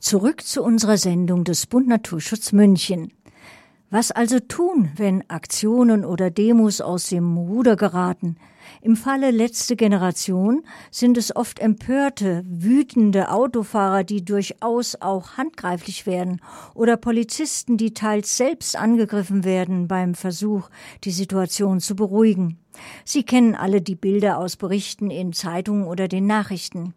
Zurück zu unserer Sendung des Bund Naturschutz München. Was also tun, wenn Aktionen oder Demos aus dem Ruder geraten? Im Falle letzte Generation sind es oft empörte, wütende Autofahrer, die durchaus auch handgreiflich werden, oder Polizisten, die teils selbst angegriffen werden beim Versuch, die Situation zu beruhigen. Sie kennen alle die Bilder aus Berichten in Zeitungen oder den Nachrichten.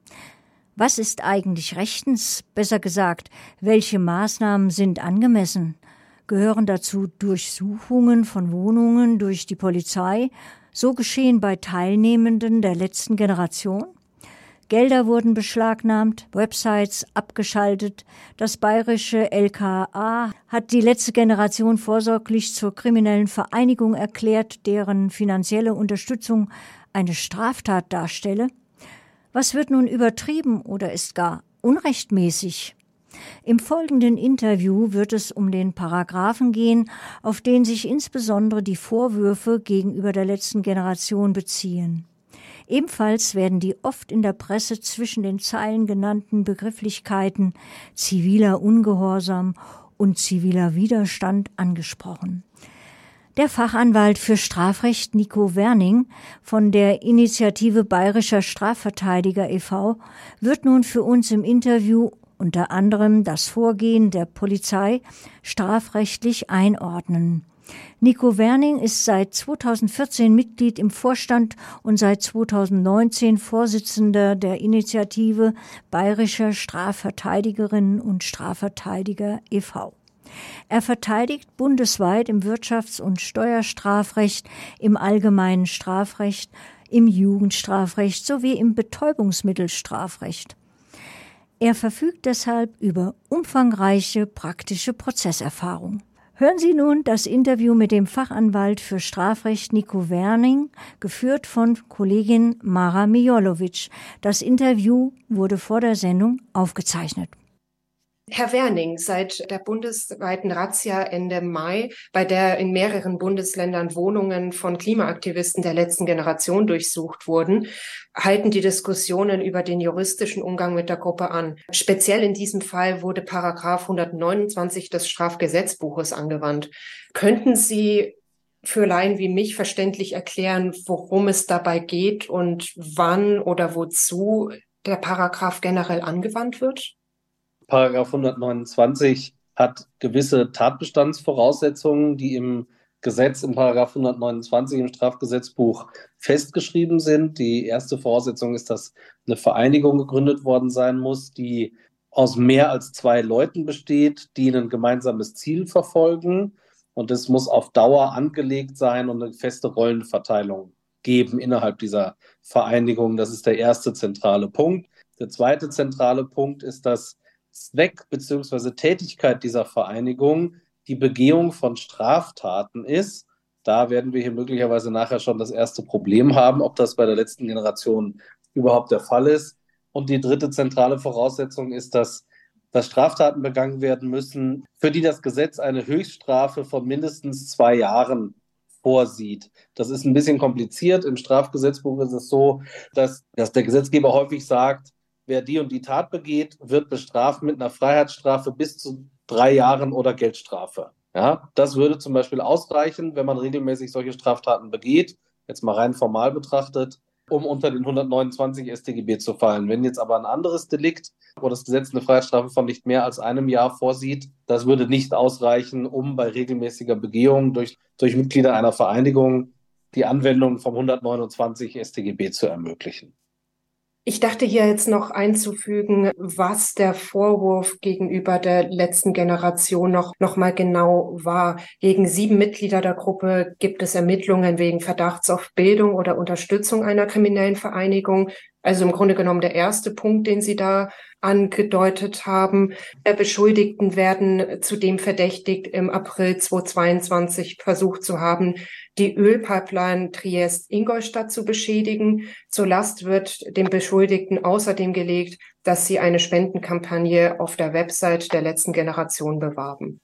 Was ist eigentlich rechtens? Besser gesagt, welche Maßnahmen sind angemessen? Gehören dazu Durchsuchungen von Wohnungen durch die Polizei, so geschehen bei Teilnehmenden der letzten Generation? Gelder wurden beschlagnahmt, Websites abgeschaltet. Das bayerische LKA hat die letzte Generation vorsorglich zur kriminellen Vereinigung erklärt, deren finanzielle Unterstützung eine Straftat darstelle. Was wird nun übertrieben oder ist gar unrechtmäßig? Im folgenden Interview wird es um den Paragraphen gehen, auf den sich insbesondere die Vorwürfe gegenüber der letzten Generation beziehen. Ebenfalls werden die oft in der Presse zwischen den Zeilen genannten Begrifflichkeiten ziviler Ungehorsam und ziviler Widerstand angesprochen. Der Fachanwalt für Strafrecht Nico Werning von der Initiative Bayerischer Strafverteidiger e.V. wird nun für uns im Interview unter anderem das Vorgehen der Polizei strafrechtlich einordnen. Nico Werning ist seit 2014 Mitglied im Vorstand und seit 2019 Vorsitzender der Initiative Bayerischer Strafverteidigerinnen und Strafverteidiger e.V. Er verteidigt bundesweit im Wirtschafts- und Steuerstrafrecht, im allgemeinen Strafrecht, im Jugendstrafrecht sowie im Betäubungsmittelstrafrecht. Er verfügt deshalb über umfangreiche praktische Prozesserfahrung. Hören Sie nun das Interview mit dem Fachanwalt für Strafrecht Nico Werning, geführt von Kollegin Mara Mijolovic. Das Interview wurde vor der Sendung aufgezeichnet. Herr Werning, seit der bundesweiten Razzia Ende Mai, bei der in mehreren Bundesländern Wohnungen von Klimaaktivisten der letzten Generation durchsucht wurden, halten die Diskussionen über den juristischen Umgang mit der Gruppe an. Speziell in diesem Fall wurde Paragraph 129 des Strafgesetzbuches angewandt. Könnten Sie für Laien wie mich verständlich erklären, worum es dabei geht und wann oder wozu der Paragraph generell angewandt wird? Paragraph 129 hat gewisse Tatbestandsvoraussetzungen, die im Gesetz im Paragraph 129 im Strafgesetzbuch festgeschrieben sind. Die erste Voraussetzung ist, dass eine Vereinigung gegründet worden sein muss, die aus mehr als zwei Leuten besteht, die ein gemeinsames Ziel verfolgen. Und es muss auf Dauer angelegt sein und eine feste Rollenverteilung geben innerhalb dieser Vereinigung. Das ist der erste zentrale Punkt. Der zweite zentrale Punkt ist, dass Zweck bzw. Tätigkeit dieser Vereinigung die Begehung von Straftaten ist. Da werden wir hier möglicherweise nachher schon das erste Problem haben, ob das bei der letzten Generation überhaupt der Fall ist. Und die dritte zentrale Voraussetzung ist, dass, dass Straftaten begangen werden müssen, für die das Gesetz eine Höchststrafe von mindestens zwei Jahren vorsieht. Das ist ein bisschen kompliziert. Im Strafgesetzbuch ist es so, dass, dass der Gesetzgeber häufig sagt, wer die und die Tat begeht, wird bestraft mit einer Freiheitsstrafe bis zu drei Jahren oder Geldstrafe. Ja, das würde zum Beispiel ausreichen, wenn man regelmäßig solche Straftaten begeht, jetzt mal rein formal betrachtet, um unter den 129 StGB zu fallen. Wenn jetzt aber ein anderes Delikt, wo das Gesetz eine Freiheitsstrafe von nicht mehr als einem Jahr vorsieht, das würde nicht ausreichen, um bei regelmäßiger Begehung durch, durch Mitglieder einer Vereinigung die Anwendung vom 129 StGB zu ermöglichen. Ich dachte hier jetzt noch einzufügen, was der Vorwurf gegenüber der letzten Generation noch, noch mal genau war. Gegen sieben Mitglieder der Gruppe gibt es Ermittlungen wegen Verdachts auf Bildung oder Unterstützung einer kriminellen Vereinigung. Also im Grunde genommen der erste Punkt, den Sie da angedeutet haben. Der Beschuldigten werden zudem verdächtigt, im April 2022 versucht zu haben, die Ölpipeline Triest-Ingolstadt zu beschädigen. Zur Last wird dem Beschuldigten außerdem gelegt, dass sie eine Spendenkampagne auf der Website der letzten Generation bewarben.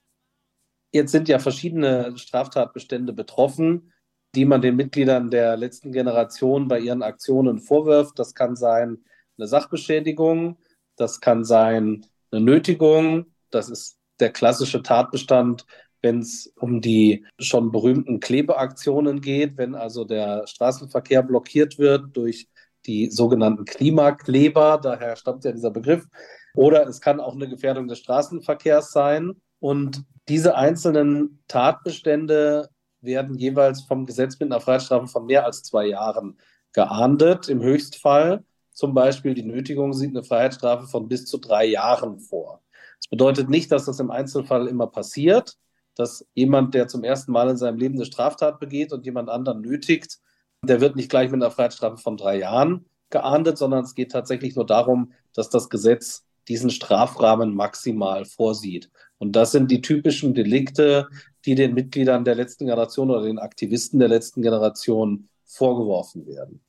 Jetzt sind ja verschiedene Straftatbestände betroffen die man den Mitgliedern der letzten Generation bei ihren Aktionen vorwirft. Das kann sein eine Sachbeschädigung, das kann sein eine Nötigung, das ist der klassische Tatbestand, wenn es um die schon berühmten Klebeaktionen geht, wenn also der Straßenverkehr blockiert wird durch die sogenannten Klimakleber, daher stammt ja dieser Begriff, oder es kann auch eine Gefährdung des Straßenverkehrs sein. Und diese einzelnen Tatbestände werden jeweils vom Gesetz mit einer Freiheitsstrafe von mehr als zwei Jahren geahndet, im Höchstfall. Zum Beispiel die Nötigung sieht eine Freiheitsstrafe von bis zu drei Jahren vor. Das bedeutet nicht, dass das im Einzelfall immer passiert, dass jemand, der zum ersten Mal in seinem Leben eine Straftat begeht und jemand anderen nötigt, der wird nicht gleich mit einer Freiheitsstrafe von drei Jahren geahndet, sondern es geht tatsächlich nur darum, dass das Gesetz diesen Strafrahmen maximal vorsieht. Und das sind die typischen Delikte, die den Mitgliedern der letzten Generation oder den Aktivisten der letzten Generation vorgeworfen werden.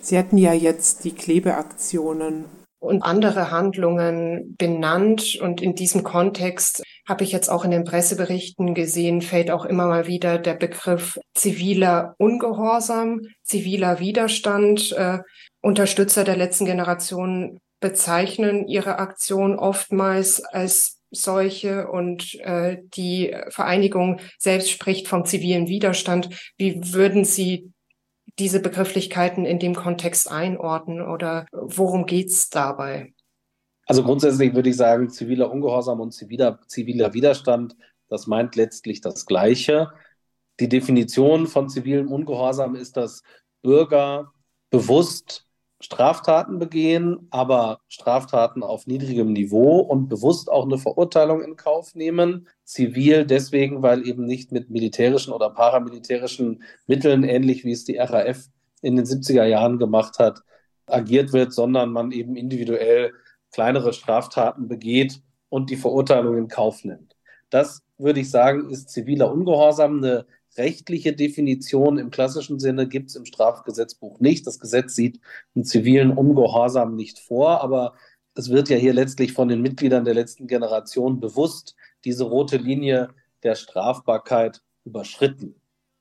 Sie hatten ja jetzt die Klebeaktionen und andere Handlungen benannt. Und in diesem Kontext habe ich jetzt auch in den Presseberichten gesehen, fällt auch immer mal wieder der Begriff ziviler Ungehorsam, ziviler Widerstand. Äh, Unterstützer der letzten Generation bezeichnen ihre Aktion oftmals als solche und äh, die Vereinigung selbst spricht vom zivilen Widerstand. Wie würden Sie diese Begrifflichkeiten in dem Kontext einordnen oder worum geht es dabei? Also grundsätzlich würde ich sagen, ziviler Ungehorsam und ziviler, ziviler Widerstand, das meint letztlich das Gleiche. Die Definition von zivilem Ungehorsam ist, dass Bürger bewusst Straftaten begehen, aber Straftaten auf niedrigem Niveau und bewusst auch eine Verurteilung in Kauf nehmen. Zivil deswegen, weil eben nicht mit militärischen oder paramilitärischen Mitteln, ähnlich wie es die RAF in den 70er Jahren gemacht hat, agiert wird, sondern man eben individuell kleinere Straftaten begeht und die Verurteilung in Kauf nimmt. Das würde ich sagen, ist ziviler Ungehorsam eine rechtliche Definition im klassischen Sinne gibt es im Strafgesetzbuch nicht. Das Gesetz sieht einen zivilen Ungehorsam nicht vor, aber es wird ja hier letztlich von den Mitgliedern der letzten Generation bewusst diese rote Linie der Strafbarkeit überschritten.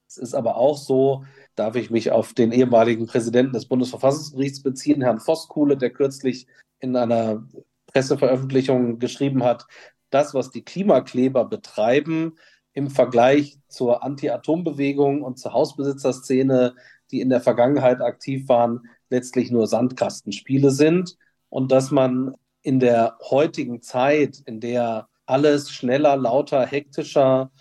Es ist aber auch so, darf ich mich auf den ehemaligen Präsidenten des Bundesverfassungsgerichts beziehen, Herrn Voskuhle, der kürzlich in einer Presseveröffentlichung geschrieben hat, das, was die Klimakleber betreiben, im Vergleich zur Anti-Atom-Bewegung und zur Hausbesitzerszene, die in der Vergangenheit aktiv waren, letztlich nur Sandkastenspiele sind und dass man in der heutigen Zeit, in der alles schneller, lauter, hektischer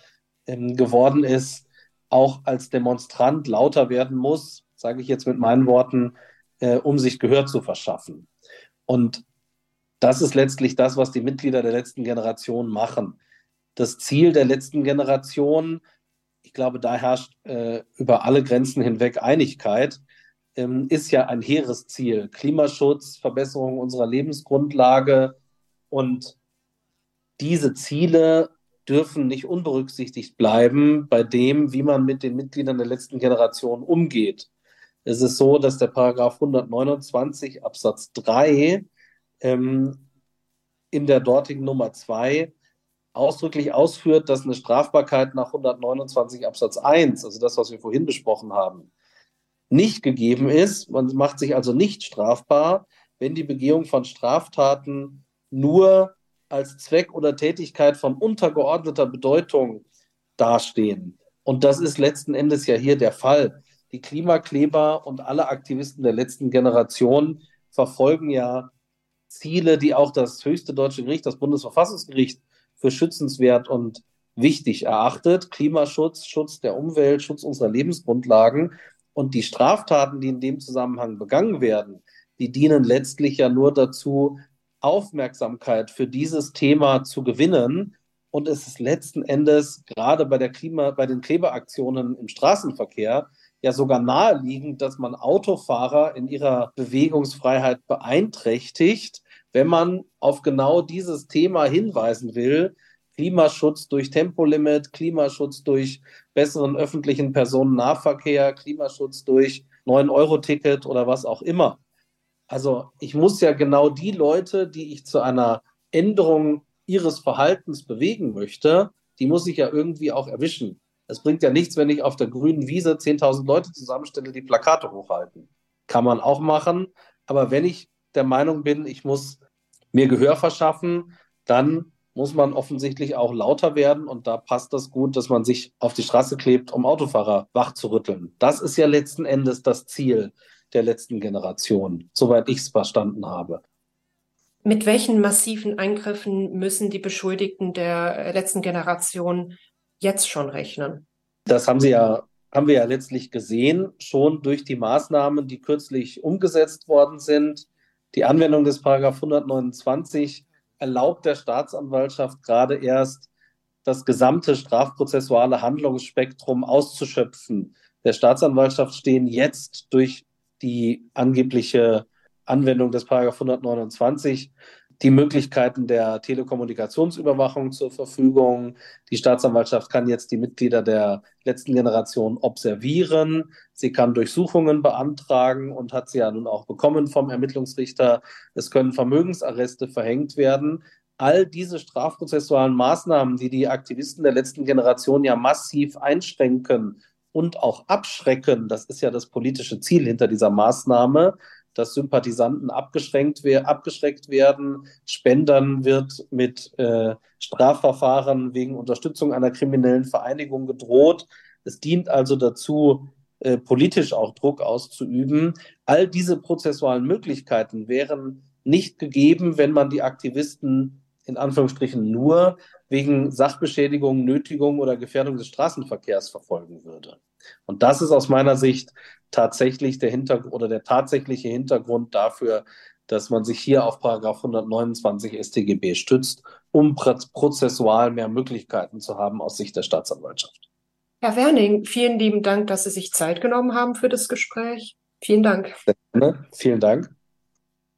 ähm, geworden ist, auch als Demonstrant lauter werden muss, sage ich jetzt mit meinen Worten, äh, um sich Gehör zu verschaffen. Und das ist letztlich das, was die Mitglieder der letzten Generation machen das Ziel der letzten Generation, ich glaube, da herrscht äh, über alle Grenzen hinweg Einigkeit, ähm, ist ja ein hehres Ziel. Klimaschutz, Verbesserung unserer Lebensgrundlage und diese Ziele dürfen nicht unberücksichtigt bleiben bei dem, wie man mit den Mitgliedern der letzten Generation umgeht. Es ist so, dass der Paragraph 129 Absatz 3 ähm, in der dortigen Nummer 2 ausdrücklich ausführt, dass eine Strafbarkeit nach 129 Absatz 1, also das, was wir vorhin besprochen haben, nicht gegeben ist. Man macht sich also nicht strafbar, wenn die Begehung von Straftaten nur als Zweck oder Tätigkeit von untergeordneter Bedeutung dastehen. Und das ist letzten Endes ja hier der Fall. Die Klimakleber und alle Aktivisten der letzten Generation verfolgen ja Ziele, die auch das höchste deutsche Gericht, das Bundesverfassungsgericht, für schützenswert und wichtig erachtet. Klimaschutz, Schutz der Umwelt, Schutz unserer Lebensgrundlagen. Und die Straftaten, die in dem Zusammenhang begangen werden, die dienen letztlich ja nur dazu, Aufmerksamkeit für dieses Thema zu gewinnen. Und es ist letzten Endes gerade bei der Klima, bei den Klebeaktionen im Straßenverkehr ja sogar naheliegend, dass man Autofahrer in ihrer Bewegungsfreiheit beeinträchtigt, wenn man auf genau dieses Thema hinweisen will, Klimaschutz durch Tempolimit, Klimaschutz durch besseren öffentlichen Personennahverkehr, Klimaschutz durch 9-Euro-Ticket oder was auch immer. Also ich muss ja genau die Leute, die ich zu einer Änderung ihres Verhaltens bewegen möchte, die muss ich ja irgendwie auch erwischen. Es bringt ja nichts, wenn ich auf der grünen Wiese 10.000 Leute zusammenstelle, die Plakate hochhalten. Kann man auch machen. Aber wenn ich der Meinung bin, ich muss mir Gehör verschaffen, dann muss man offensichtlich auch lauter werden und da passt das gut, dass man sich auf die Straße klebt, um Autofahrer wach zu rütteln. Das ist ja letzten Endes das Ziel der letzten Generation, soweit ich es verstanden habe. Mit welchen massiven Eingriffen müssen die Beschuldigten der letzten Generation jetzt schon rechnen? Das haben Sie ja, haben wir ja letztlich gesehen, schon durch die Maßnahmen, die kürzlich umgesetzt worden sind. Die Anwendung des Paragraph 129 erlaubt der Staatsanwaltschaft gerade erst, das gesamte strafprozessuale Handlungsspektrum auszuschöpfen. Der Staatsanwaltschaft stehen jetzt durch die angebliche Anwendung des Paragraph 129 die Möglichkeiten der Telekommunikationsüberwachung zur Verfügung. Die Staatsanwaltschaft kann jetzt die Mitglieder der letzten Generation observieren. Sie kann Durchsuchungen beantragen und hat sie ja nun auch bekommen vom Ermittlungsrichter. Es können Vermögensarreste verhängt werden. All diese strafprozessualen Maßnahmen, die die Aktivisten der letzten Generation ja massiv einschränken und auch abschrecken, das ist ja das politische Ziel hinter dieser Maßnahme, dass Sympathisanten abgeschränkt, abgeschreckt werden. Spendern wird mit äh, Strafverfahren wegen Unterstützung einer kriminellen Vereinigung gedroht. Es dient also dazu, äh, politisch auch Druck auszuüben. All diese prozessualen Möglichkeiten wären nicht gegeben, wenn man die Aktivisten in Anführungsstrichen nur wegen Sachbeschädigung, Nötigung oder Gefährdung des Straßenverkehrs verfolgen würde. Und das ist aus meiner Sicht tatsächlich der Hintergrund oder der tatsächliche Hintergrund dafür, dass man sich hier auf Paragraph 129 StGB stützt, um prozessual mehr Möglichkeiten zu haben aus Sicht der Staatsanwaltschaft. Herr Werning, vielen lieben Dank, dass Sie sich Zeit genommen haben für das Gespräch. Vielen Dank. Vielen Dank.